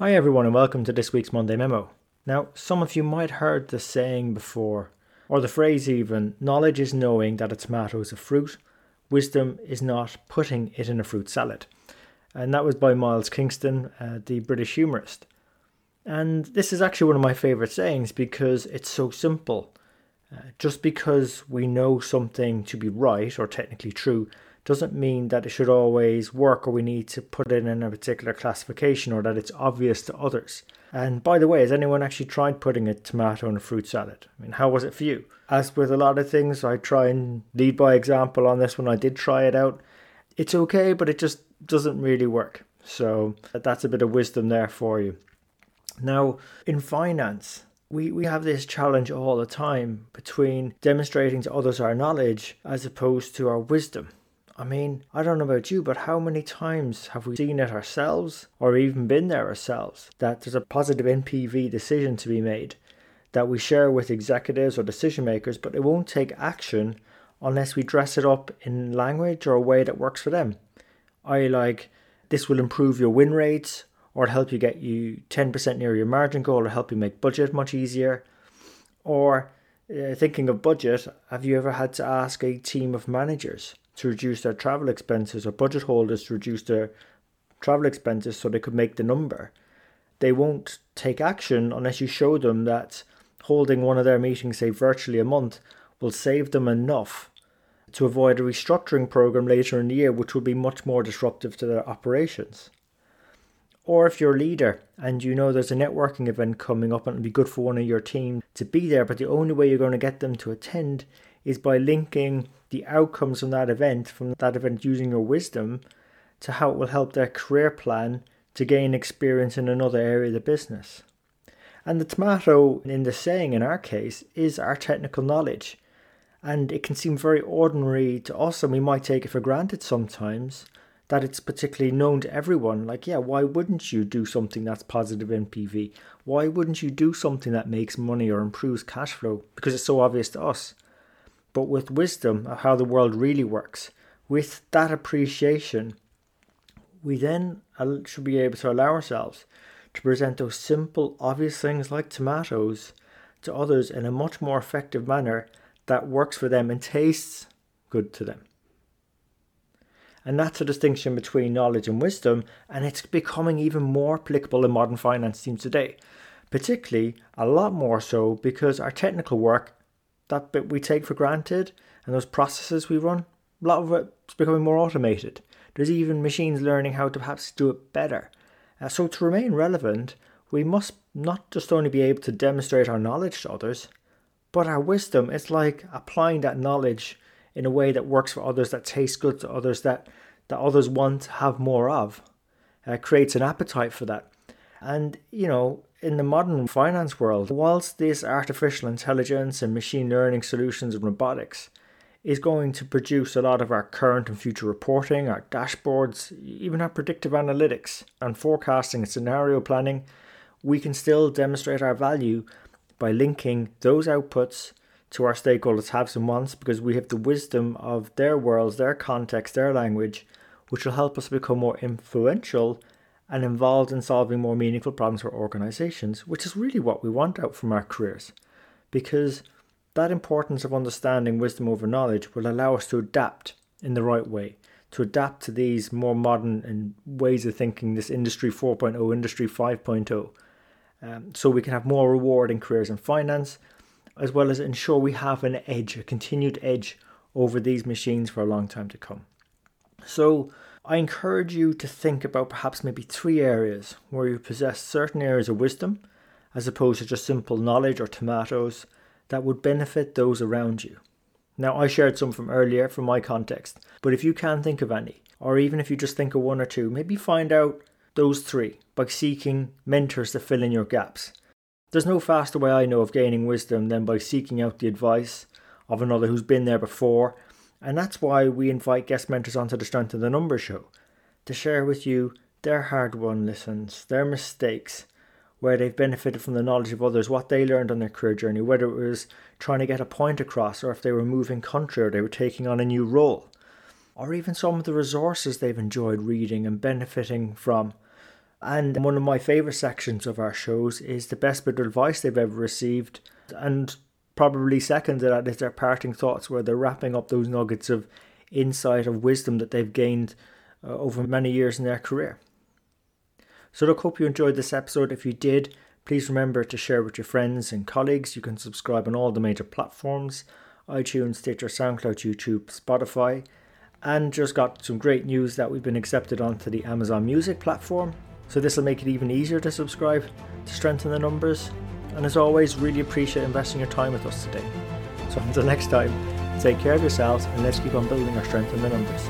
Hi, everyone, and welcome to this week's Monday Memo. Now, some of you might have heard the saying before, or the phrase even knowledge is knowing that a tomato is a fruit, wisdom is not putting it in a fruit salad. And that was by Miles Kingston, uh, the British humorist. And this is actually one of my favourite sayings because it's so simple. Uh, just because we know something to be right or technically true doesn't mean that it should always work or we need to put it in a particular classification or that it's obvious to others. And by the way, has anyone actually tried putting a tomato in a fruit salad? I mean, how was it for you? As with a lot of things, I try and lead by example on this one. I did try it out. It's okay, but it just doesn't really work. So that's a bit of wisdom there for you. Now, in finance, we, we have this challenge all the time between demonstrating to others our knowledge as opposed to our wisdom. I mean, I don't know about you, but how many times have we seen it ourselves or even been there ourselves that there's a positive NPV decision to be made that we share with executives or decision makers, but it won't take action unless we dress it up in language or a way that works for them. I like this will improve your win rates or help you get you 10% near your margin goal or help you make budget much easier. Or uh, thinking of budget, have you ever had to ask a team of managers to reduce their travel expenses or budget holders to reduce their travel expenses so they could make the number. They won't take action unless you show them that holding one of their meetings, say virtually a month, will save them enough to avoid a restructuring program later in the year, which would be much more disruptive to their operations. Or if you're a leader and you know there's a networking event coming up and it'll be good for one of your team to be there, but the only way you're going to get them to attend is by linking the outcomes from that event, from that event using your wisdom, to how it will help their career plan to gain experience in another area of the business. And the tomato in the saying in our case is our technical knowledge. And it can seem very ordinary to us, and we might take it for granted sometimes that it's particularly known to everyone. Like, yeah, why wouldn't you do something that's positive NPV? Why wouldn't you do something that makes money or improves cash flow? Because it's so obvious to us but with wisdom of how the world really works, with that appreciation, we then should be able to allow ourselves to present those simple, obvious things like tomatoes to others in a much more effective manner that works for them and tastes good to them. And that's a distinction between knowledge and wisdom, and it's becoming even more applicable in modern finance teams today. Particularly, a lot more so because our technical work that bit we take for granted and those processes we run, a lot of it's becoming more automated. There's even machines learning how to perhaps do it better. Uh, so to remain relevant, we must not just only be able to demonstrate our knowledge to others, but our wisdom. It's like applying that knowledge in a way that works for others, that tastes good to others, that, that others want to have more of. Uh, creates an appetite for that. And, you know, in the modern finance world, whilst this artificial intelligence and machine learning solutions and robotics is going to produce a lot of our current and future reporting, our dashboards, even our predictive analytics and forecasting and scenario planning, we can still demonstrate our value by linking those outputs to our stakeholders' haves and wants because we have the wisdom of their worlds, their context, their language, which will help us become more influential and involved in solving more meaningful problems for organizations, which is really what we want out from our careers. Because that importance of understanding wisdom over knowledge will allow us to adapt in the right way, to adapt to these more modern and ways of thinking, this industry 4.0, industry 5.0. Um, so we can have more rewarding careers in finance, as well as ensure we have an edge, a continued edge over these machines for a long time to come. So I encourage you to think about perhaps maybe three areas where you possess certain areas of wisdom, as opposed to just simple knowledge or tomatoes, that would benefit those around you. Now, I shared some from earlier from my context, but if you can think of any, or even if you just think of one or two, maybe find out those three by seeking mentors to fill in your gaps. There's no faster way I know of gaining wisdom than by seeking out the advice of another who's been there before and that's why we invite guest mentors onto the Strength of the Number show to share with you their hard won lessons, their mistakes, where they've benefited from the knowledge of others, what they learned on their career journey, whether it was trying to get a point across or if they were moving country or they were taking on a new role, or even some of the resources they've enjoyed reading and benefiting from. And one of my favourite sections of our shows is the best bit of advice they've ever received. And probably second to that is their parting thoughts, where they're wrapping up those nuggets of insight, of wisdom that they've gained uh, over many years in their career. So, look, hope you enjoyed this episode. If you did, please remember to share with your friends and colleagues. You can subscribe on all the major platforms iTunes, Stitcher, SoundCloud, YouTube, Spotify. And just got some great news that we've been accepted onto the Amazon Music platform. So, this will make it even easier to subscribe to strengthen the numbers. And as always, really appreciate investing your time with us today. So, until next time, take care of yourselves and let's keep on building our strength in the numbers.